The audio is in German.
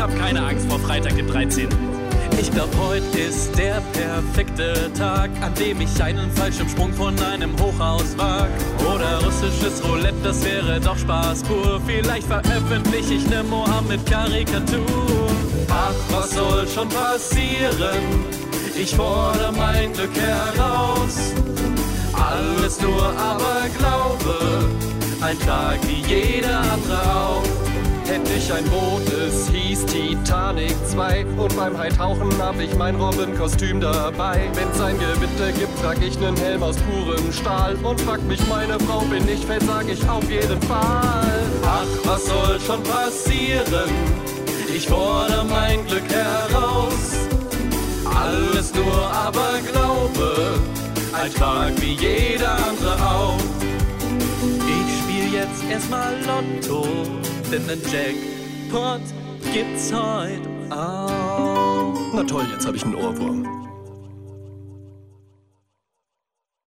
hab keine Angst vor Freitag, dem 13. Ich glaub, heute ist der perfekte Tag, an dem ich einen Fallschirmsprung von einem Hochhaus wag. Oder russisches Roulette, das wäre doch Spaß pur. Vielleicht veröffentliche ich ne Mohammed-Karikatur. Ach, was soll schon passieren? Ich fordere mein Glück heraus. Alles nur aber Glaube, ein Tag wie jeder ein Boot, es hieß Titanic 2 Und beim Heitauchen hab ich mein Robbenkostüm dabei. Wenn's ein Gewitter gibt, trag ich nen Helm aus purem Stahl. Und fragt mich meine Frau, bin ich fett, sag ich auf jeden Fall. Ach, was soll schon passieren? Ich fordere mein Glück heraus. Alles nur aber Glaube. Ein Tag wie jeder andere auch. Ich spiel jetzt erstmal Lotto denn den Jackpot gibt's heute auch. Na toll, jetzt habe ich einen Ohrwurm.